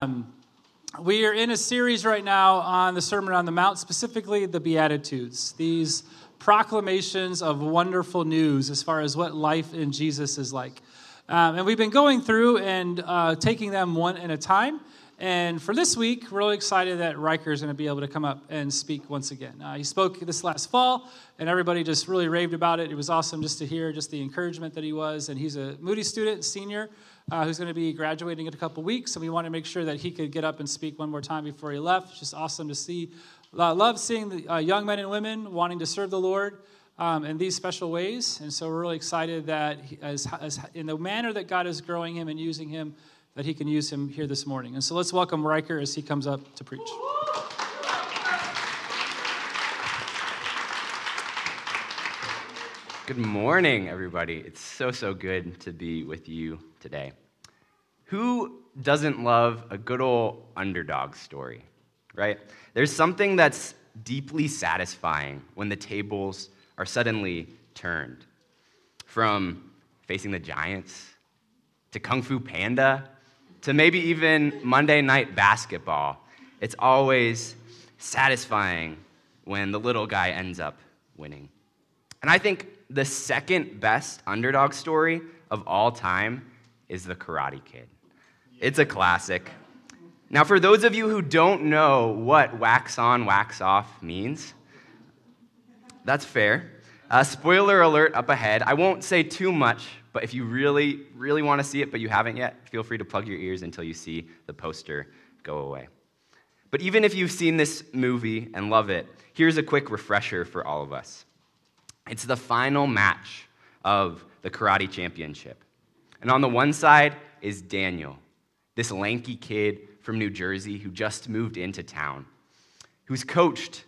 Um, we are in a series right now on the Sermon on the Mount, specifically the Beatitudes, these proclamations of wonderful news as far as what life in Jesus is like. Um, and we've been going through and uh, taking them one at a time. And for this week, we're really excited that Ryker is going to be able to come up and speak once again. Uh, he spoke this last fall, and everybody just really raved about it. It was awesome just to hear just the encouragement that he was. And he's a Moody student, senior, uh, who's going to be graduating in a couple weeks. And we wanted to make sure that he could get up and speak one more time before he left. It's just awesome to see. Uh, love seeing the uh, young men and women wanting to serve the Lord. Um, in these special ways, and so we're really excited that, he, as, as in the manner that God is growing him and using him, that he can use him here this morning. And so let's welcome Ryker as he comes up to preach. Good morning, everybody. It's so, so good to be with you today. Who doesn't love a good old underdog story, right? There's something that's deeply satisfying when the tables are suddenly turned. From facing the giants to Kung Fu Panda to maybe even Monday night basketball. It's always satisfying when the little guy ends up winning. And I think the second best underdog story of all time is The Karate Kid. It's a classic. Now, for those of you who don't know what wax on, wax off means, that's fair. Uh, spoiler alert up ahead. I won't say too much but if you really, really want to see it, but you haven't yet, feel free to plug your ears until you see the poster go away. But even if you've seen this movie and love it, here's a quick refresher for all of us. It's the final match of the karate championship. And on the one side is Daniel, this lanky kid from New Jersey who just moved into town, who's coached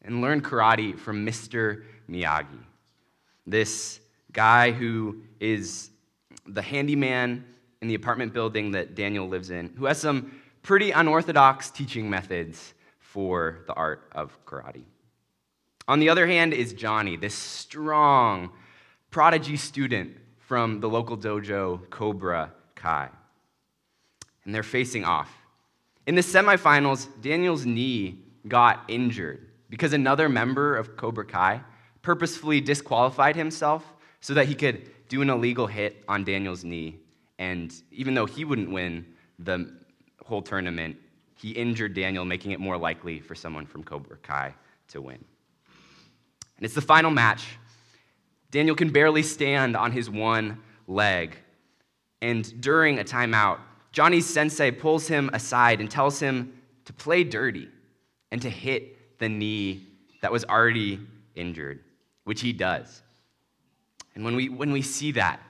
and learned karate from Mr. Miyagi, this guy who is the handyman in the apartment building that Daniel lives in, who has some pretty unorthodox teaching methods for the art of karate. On the other hand is Johnny, this strong prodigy student from the local dojo, Cobra Kai. And they're facing off. In the semifinals, Daniel's knee got injured because another member of Cobra Kai purposefully disqualified himself so that he could do an illegal hit on Daniel's knee. And even though he wouldn't win the whole tournament, he injured Daniel, making it more likely for someone from Cobra Kai to win. And it's the final match. Daniel can barely stand on his one leg. And during a timeout, Johnny's sensei pulls him aside and tells him to play dirty and to hit the knee that was already injured, which he does. And when we, when we see that,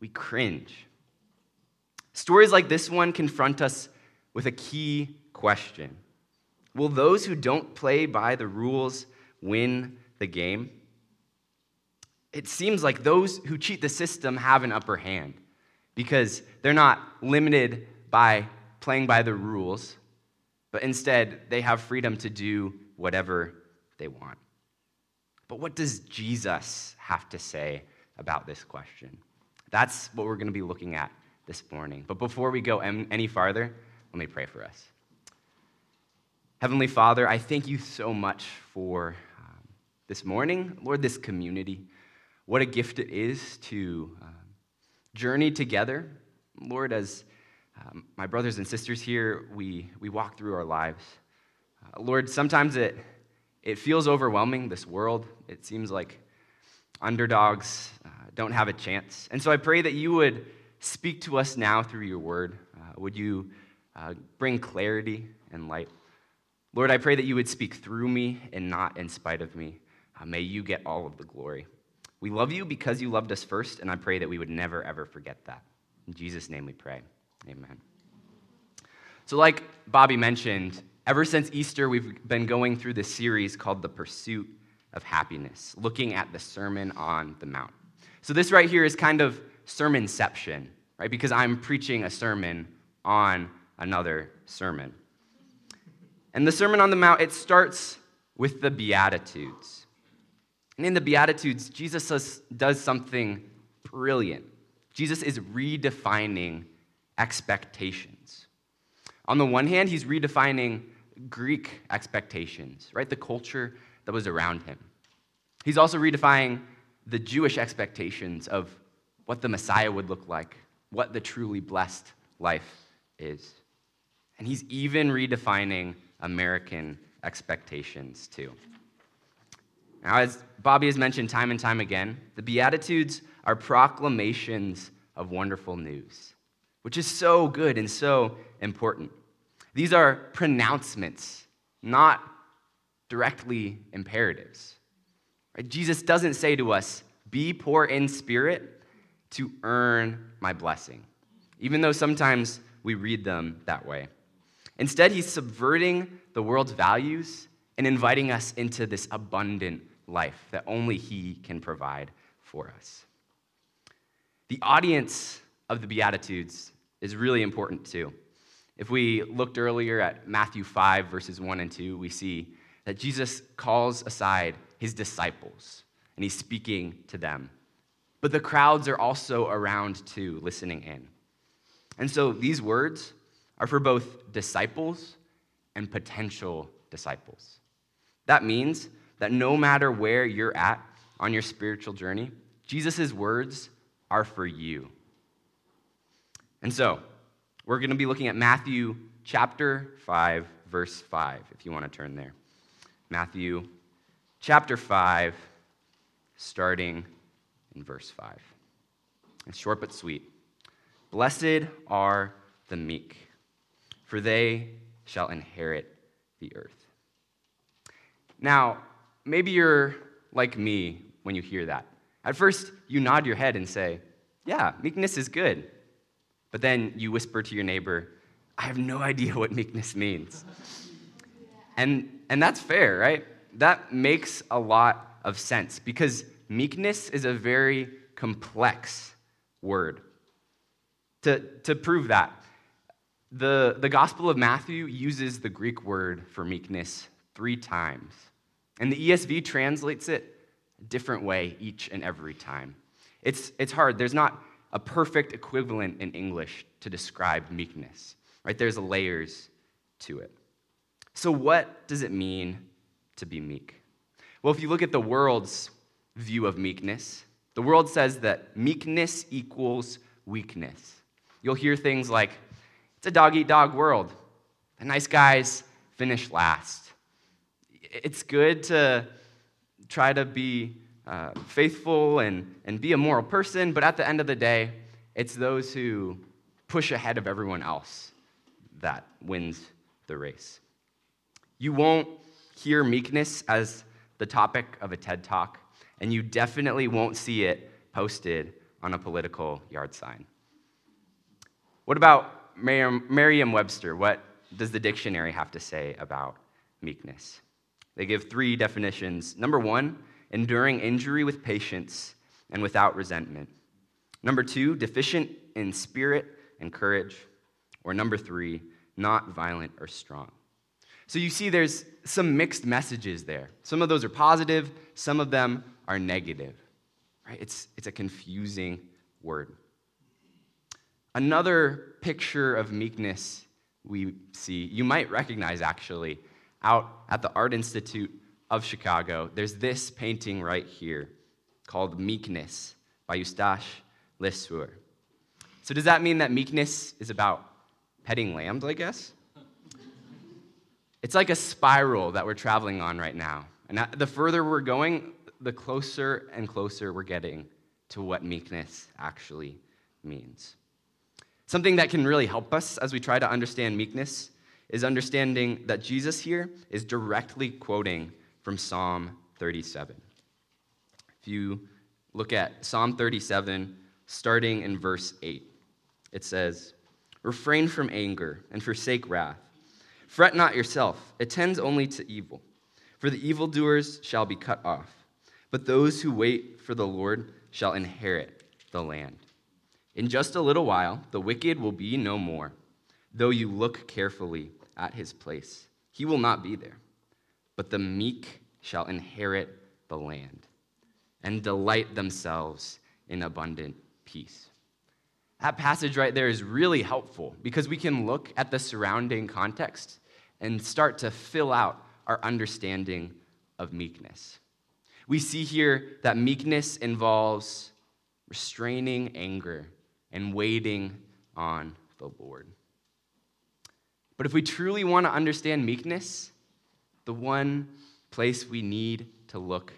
we cringe. Stories like this one confront us with a key question Will those who don't play by the rules win the game? It seems like those who cheat the system have an upper hand because they're not limited by playing by the rules, but instead they have freedom to do whatever they want. But what does Jesus have to say about this question? That's what we're going to be looking at this morning. But before we go any farther, let me pray for us. Heavenly Father, I thank you so much for um, this morning, Lord, this community. What a gift it is to um, journey together, Lord, as um, my brothers and sisters here, we, we walk through our lives. Uh, Lord, sometimes it, it feels overwhelming, this world. It seems like underdogs uh, don't have a chance. And so I pray that you would speak to us now through your word. Uh, would you uh, bring clarity and light? Lord, I pray that you would speak through me and not in spite of me. Uh, may you get all of the glory. We love you because you loved us first, and I pray that we would never, ever forget that. In Jesus' name we pray. Amen. So, like Bobby mentioned, ever since Easter, we've been going through this series called The Pursuit of Happiness, looking at the Sermon on the Mount. So, this right here is kind of sermonception, right? Because I'm preaching a sermon on another sermon. And the Sermon on the Mount, it starts with the Beatitudes. And in the Beatitudes, Jesus does, something brilliant. Jesus is redefining expectations. On the one hand, he's redefining Greek expectations, right? The culture that was around him. He's also redefining the Jewish expectations of what the Messiah would look like, what the truly blessed life is. And he's even redefining American expectations too. Now, as Bobby has mentioned time and time again, the Beatitudes are proclamations of wonderful news, which is so good and so important. These are pronouncements, not directly imperatives. Right? Jesus doesn't say to us, be poor in spirit to earn my blessing, even though sometimes we read them that way. Instead, he's subverting the world's values and inviting us into this abundant life that only he can provide for us. The audience of the Beatitudes is really important too. If we looked earlier at Matthew 5, verses 1 and 2, we see that Jesus calls aside his disciples and he's speaking to them. But the crowds are also around too, listening in. And so these words are for both disciples and potential disciples. That means that no matter where you're at on your spiritual journey, Jesus' words are for you. And so, we're going to be looking at Matthew chapter 5, verse 5, if you want to turn there. Matthew chapter 5, starting in verse 5. It's short but sweet. Blessed are the meek, for they shall inherit the earth. Now, maybe you're like me when you hear that. At first, you nod your head and say, Yeah, meekness is good. But then you whisper to your neighbor, I have no idea what meekness means. And, and that's fair, right? That makes a lot of sense because meekness is a very complex word. To, to prove that, the, the Gospel of Matthew uses the Greek word for meekness three times. And the ESV translates it a different way each and every time. It's, it's hard. There's not a perfect equivalent in English to describe meekness, right? There's layers to it. So, what does it mean to be meek? Well, if you look at the world's view of meekness, the world says that meekness equals weakness. You'll hear things like, it's a dog eat dog world. The nice guys finish last. It's good to try to be uh, faithful and, and be a moral person, but at the end of the day, it's those who push ahead of everyone else that wins the race. You won't hear meekness as the topic of a TED talk, and you definitely won't see it posted on a political yard sign. What about Merriam Webster? What does the dictionary have to say about meekness? They give three definitions. Number one, enduring injury with patience and without resentment. Number two, deficient in spirit and courage. Or number three, not violent or strong. So you see, there's some mixed messages there. Some of those are positive, some of them are negative. Right? It's, it's a confusing word. Another picture of meekness we see, you might recognize actually, out at the Art Institute of Chicago, there's this painting right here called Meekness by Eustache Lesueur. So, does that mean that meekness is about petting lambs, I guess? It's like a spiral that we're traveling on right now. And the further we're going, the closer and closer we're getting to what meekness actually means. Something that can really help us as we try to understand meekness is understanding that Jesus here is directly quoting from Psalm 37. If you look at Psalm 37, starting in verse 8, it says, Refrain from anger and forsake wrath. Fret not yourself, it tends only to evil. For the evildoers shall be cut off, but those who wait for the Lord shall inherit the land. In just a little while, the wicked will be no more, though you look carefully at his place. He will not be there but the meek shall inherit the land and delight themselves in abundant peace. that passage right there is really helpful because we can look at the surrounding context and start to fill out our understanding of meekness. We see here that meekness involves restraining anger and waiting on the Lord. But if we truly want to understand meekness, the one place we need to look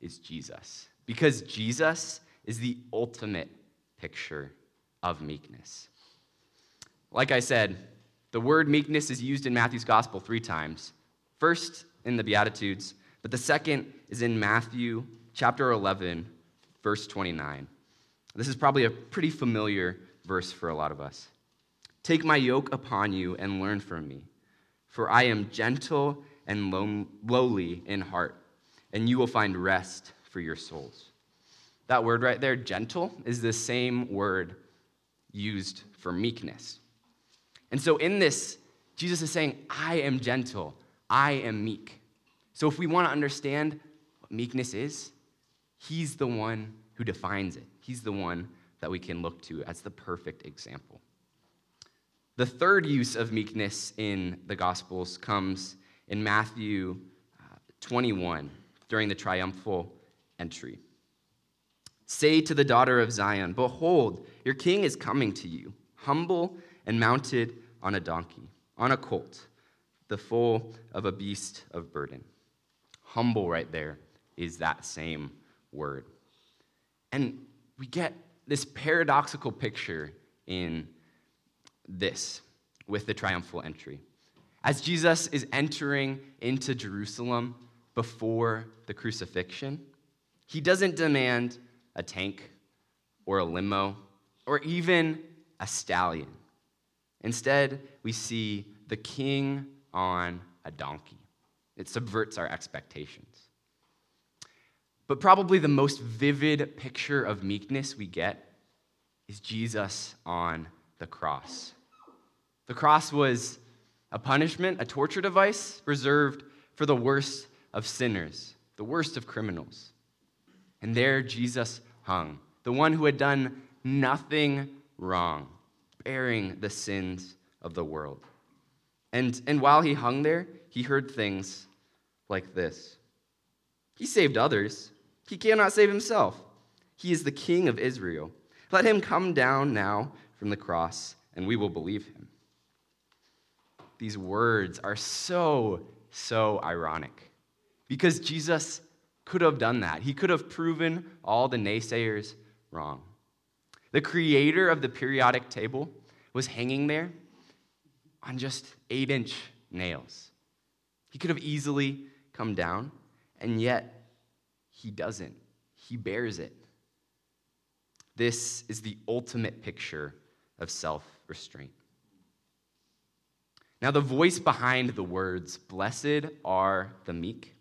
is Jesus. Because Jesus is the ultimate picture of meekness. Like I said, the word meekness is used in Matthew's gospel three times. First in the Beatitudes, but the second is in Matthew chapter 11, verse 29. This is probably a pretty familiar verse for a lot of us. Take my yoke upon you and learn from me, for I am gentle and lowly in heart, and you will find rest for your souls. That word right there, gentle, is the same word used for meekness. And so in this, Jesus is saying, I am gentle, I am meek. So if we want to understand what meekness is, he's the one who defines it. He's the one that we can look to as the perfect example. The third use of meekness in the Gospels comes in Matthew uh, 21 during the triumphal entry. Say to the daughter of Zion, Behold, your king is coming to you, humble and mounted on a donkey, on a colt, the foal of a beast of burden. Humble, right there, is that same word. And we get this paradoxical picture in this with the triumphal entry. As Jesus is entering into Jerusalem before the crucifixion, he doesn't demand a tank or a limo or even a stallion. Instead, we see the king on a donkey. It subverts our expectations. But probably the most vivid picture of meekness we get is Jesus on the cross. The cross was a punishment, a torture device reserved for the worst of sinners, the worst of criminals. And there Jesus hung, the one who had done nothing wrong, bearing the sins of the world. And, and while he hung there, he heard things like this He saved others, he cannot save himself. He is the King of Israel. Let him come down now from the cross, and we will believe him. These words are so, so ironic because Jesus could have done that. He could have proven all the naysayers wrong. The creator of the periodic table was hanging there on just eight inch nails. He could have easily come down, and yet he doesn't. He bears it. This is the ultimate picture of self restraint. Now, the voice behind the words, blessed are the meek,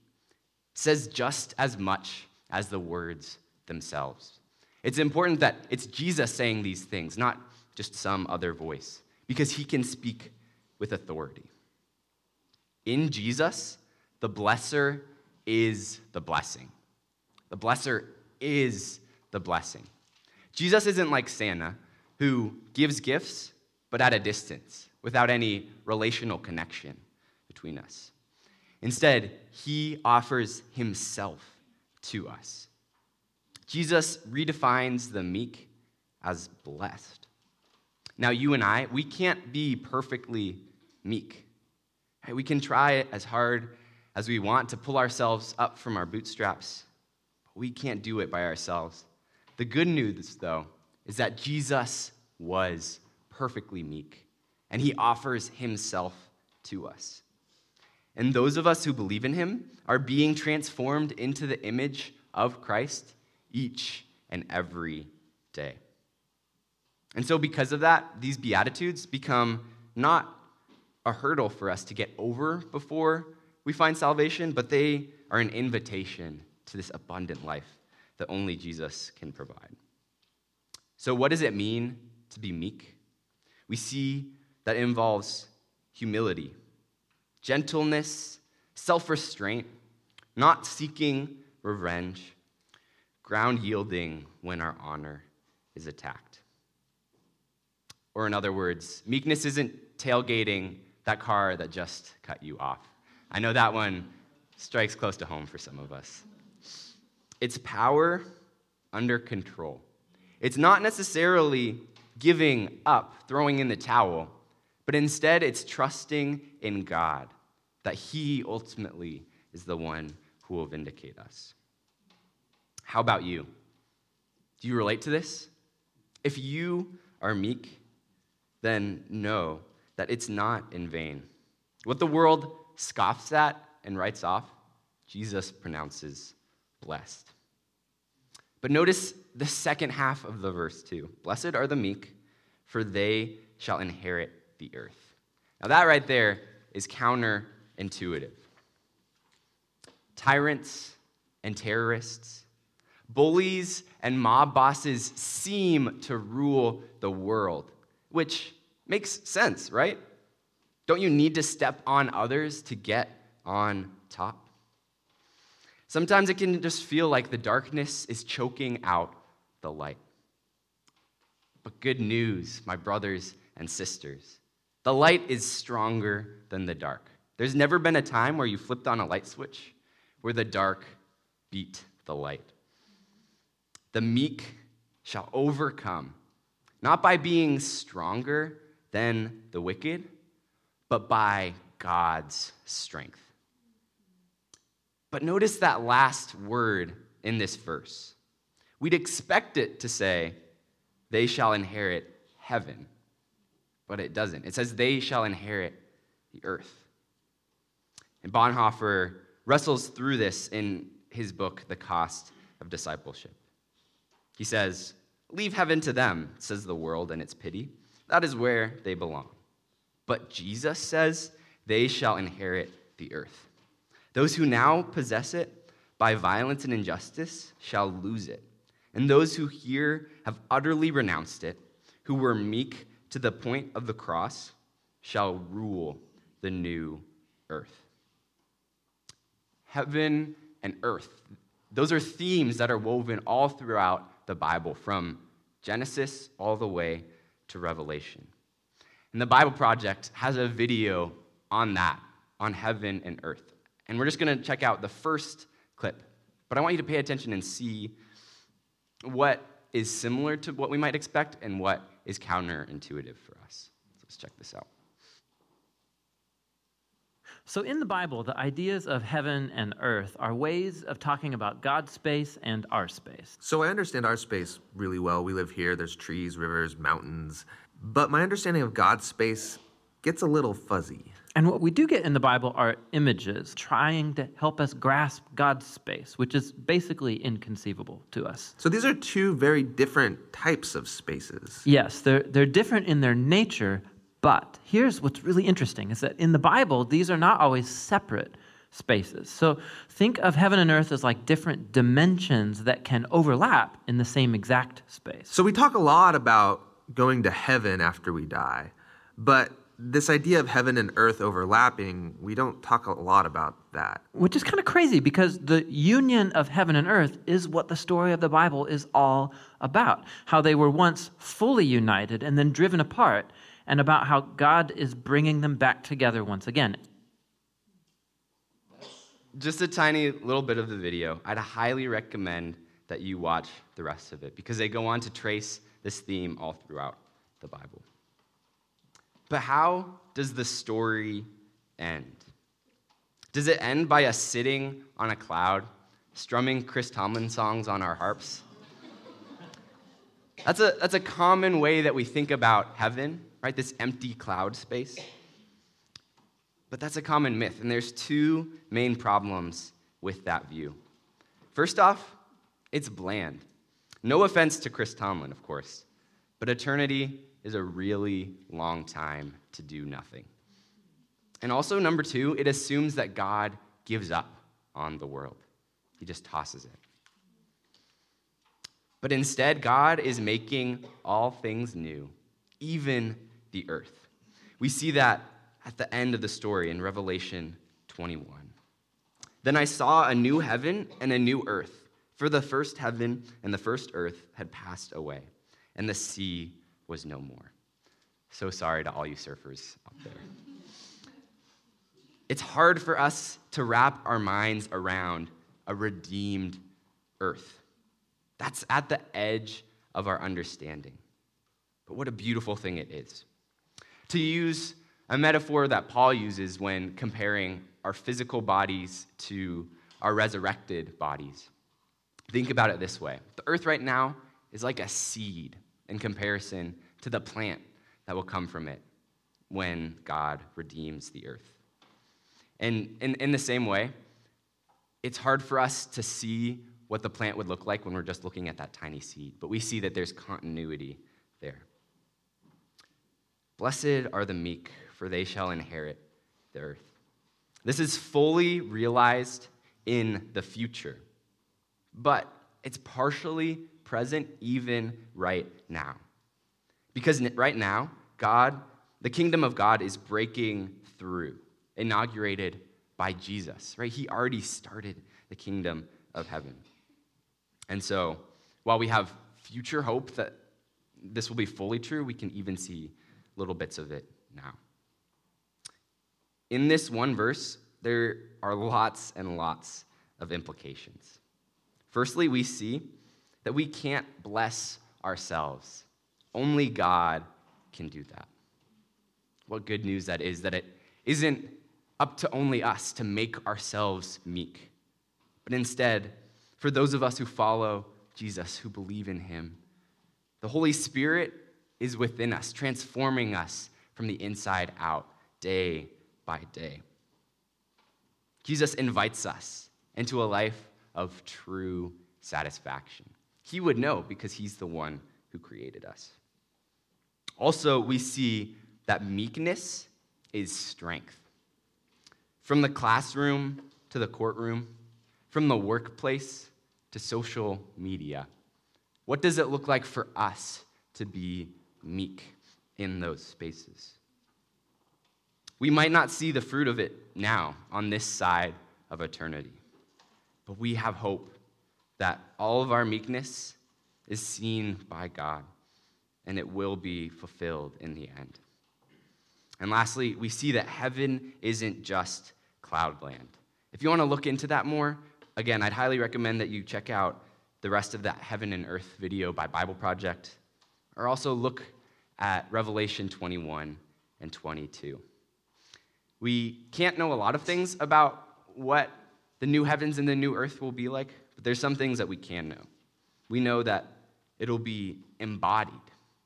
says just as much as the words themselves. It's important that it's Jesus saying these things, not just some other voice, because he can speak with authority. In Jesus, the blesser is the blessing. The blesser is the blessing. Jesus isn't like Santa, who gives gifts, but at a distance, without any relational connection between us. Instead, he offers himself to us. Jesus redefines the meek as blessed. Now, you and I, we can't be perfectly meek. We can try as hard as we want to pull ourselves up from our bootstraps, but we can't do it by ourselves. The good news, though, is that Jesus was perfectly meek, and he offers himself to us. And those of us who believe in him are being transformed into the image of Christ each and every day. And so, because of that, these Beatitudes become not a hurdle for us to get over before we find salvation, but they are an invitation to this abundant life that only Jesus can provide. So, what does it mean to be meek? We see that involves humility, gentleness, self restraint, not seeking revenge, ground yielding when our honor is attacked. Or, in other words, meekness isn't tailgating that car that just cut you off. I know that one strikes close to home for some of us. It's power under control. It's not necessarily giving up, throwing in the towel, but instead it's trusting in God that He ultimately is the one who will vindicate us. How about you? Do you relate to this? If you are meek, then know that it's not in vain. What the world scoffs at and writes off, Jesus pronounces blessed. But notice the second half of the verse too. Blessed are the meek, for they shall inherit the earth. Now, that right there is counterintuitive. Tyrants and terrorists, bullies and mob bosses seem to rule the world, which makes sense, right? Don't you need to step on others to get on top? Sometimes it can just feel like the darkness is choking out the light. But good news, my brothers and sisters. The light is stronger than the dark. There's never been a time where you flipped on a light switch where the dark beat the light. The meek shall overcome, not by being stronger than the wicked, but by God's strength. But notice that last word in this verse. We'd expect it to say, they shall inherit heaven. But it doesn't. It says, they shall inherit the earth. And Bonhoeffer wrestles through this in his book, The Cost of Discipleship. He says, Leave heaven to them, says the world and its pity. That is where they belong. But Jesus says, They shall inherit the earth. Those who now possess it by violence and injustice shall lose it. And those who here have utterly renounced it, who were meek to the point of the cross, shall rule the new earth. Heaven and earth, those are themes that are woven all throughout the Bible, from Genesis all the way to Revelation. And the Bible Project has a video on that, on heaven and earth. And we're just going to check out the first clip. But I want you to pay attention and see what is similar to what we might expect and what is counterintuitive for us. So let's check this out. So, in the Bible, the ideas of heaven and earth are ways of talking about God's space and our space. So, I understand our space really well. We live here, there's trees, rivers, mountains. But my understanding of God's space gets a little fuzzy. And what we do get in the Bible are images trying to help us grasp God's space, which is basically inconceivable to us. So these are two very different types of spaces. Yes, they're, they're different in their nature, but here's what's really interesting is that in the Bible, these are not always separate spaces. So think of heaven and earth as like different dimensions that can overlap in the same exact space. So we talk a lot about going to heaven after we die, but this idea of heaven and earth overlapping, we don't talk a lot about that. Which is kind of crazy because the union of heaven and earth is what the story of the Bible is all about. How they were once fully united and then driven apart, and about how God is bringing them back together once again. Just a tiny little bit of the video. I'd highly recommend that you watch the rest of it because they go on to trace this theme all throughout the Bible. But how does the story end? Does it end by us sitting on a cloud, strumming Chris Tomlin songs on our harps? That's a, that's a common way that we think about heaven, right? This empty cloud space. But that's a common myth, and there's two main problems with that view. First off, it's bland. No offense to Chris Tomlin, of course, but eternity is a really long time to do nothing. And also, number two, it assumes that God gives up on the world, He just tosses it. But instead, God is making all things new, even the earth. We see that at the end of the story in Revelation 21. Then I saw a new heaven and a new earth, for the first heaven and the first earth had passed away, and the sea was no more. So sorry to all you surfers out there. It's hard for us to wrap our minds around a redeemed earth. That's at the edge of our understanding. But what a beautiful thing it is. To use a metaphor that Paul uses when comparing our physical bodies to our resurrected bodies, think about it this way the earth right now is like a seed in comparison to the plant that will come from it when God redeems the earth. And in, in the same way, it's hard for us to see what the plant would look like when we're just looking at that tiny seed, but we see that there's continuity there. Blessed are the meek, for they shall inherit the earth. This is fully realized in the future, but it's partially present even right now. Because right now, God, the kingdom of God is breaking through, inaugurated by Jesus, right? He already started the kingdom of heaven. And so, while we have future hope that this will be fully true, we can even see little bits of it now. In this one verse, there are lots and lots of implications. Firstly, we see that we can't bless ourselves, only God can do that. What good news that is that it isn't up to only us to make ourselves meek, but instead, for those of us who follow Jesus, who believe in him, the Holy Spirit is within us, transforming us from the inside out day by day. Jesus invites us into a life of true satisfaction. He would know because he's the one who created us. Also, we see that meekness is strength. From the classroom to the courtroom, from the workplace to social media, what does it look like for us to be meek in those spaces? We might not see the fruit of it now on this side of eternity, but we have hope that all of our meekness is seen by God and it will be fulfilled in the end. And lastly, we see that heaven isn't just cloudland. If you want to look into that more, again, I'd highly recommend that you check out the rest of that Heaven and Earth video by Bible Project, or also look at Revelation 21 and 22. We can't know a lot of things about what the new heavens and the new earth will be like, but there's some things that we can know. We know that it'll be embodied,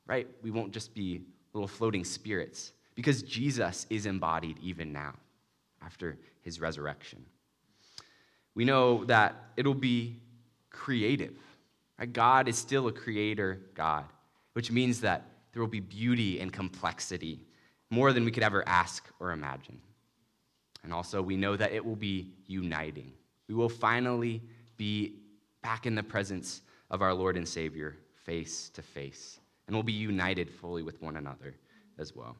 right? We won't just be little floating spirits because Jesus is embodied even now after his resurrection. We know that it'll be creative. Right? God is still a creator God, which means that there will be beauty and complexity, more than we could ever ask or imagine. And also, we know that it will be uniting. We will finally be back in the presence of our Lord and Savior face to face, and we'll be united fully with one another as well.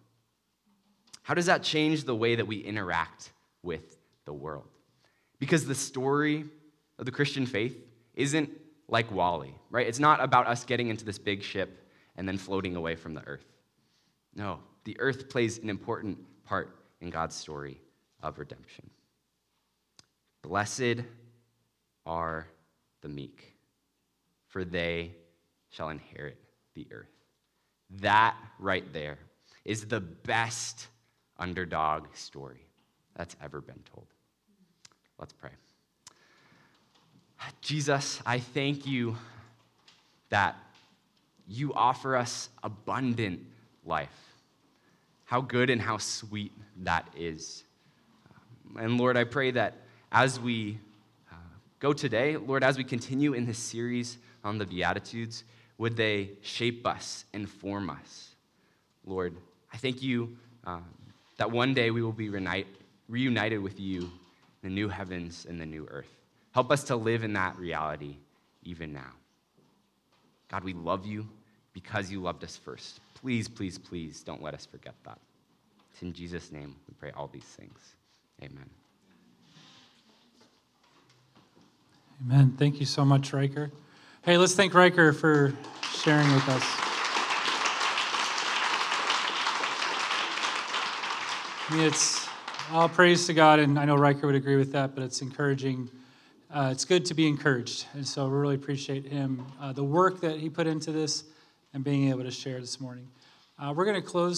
How does that change the way that we interact with the world? Because the story of the Christian faith isn't like WALL-E, right? It's not about us getting into this big ship and then floating away from the earth. No, the earth plays an important part in God's story of redemption. Blessed are the meek, for they shall inherit the earth. That right there is the best underdog story that's ever been told. Let's pray. Jesus, I thank you that you offer us abundant life. How good and how sweet that is. And Lord, I pray that as we go today, Lord, as we continue in this series on the Beatitudes, would they shape us, inform us? Lord, I thank you uh, that one day we will be reunite, reunited with you in the new heavens and the new earth. Help us to live in that reality even now. God, we love you because you loved us first. Please, please, please don't let us forget that. It's in Jesus' name we pray all these things. Amen. Amen. Thank you so much, Ryker. Hey, let's thank Ryker for sharing with us. I mean, it's all praise to God, and I know Ryker would agree with that, but it's encouraging. Uh, it's good to be encouraged. And so we really appreciate him, uh, the work that he put into this, and being able to share this morning. Uh, we're going to close.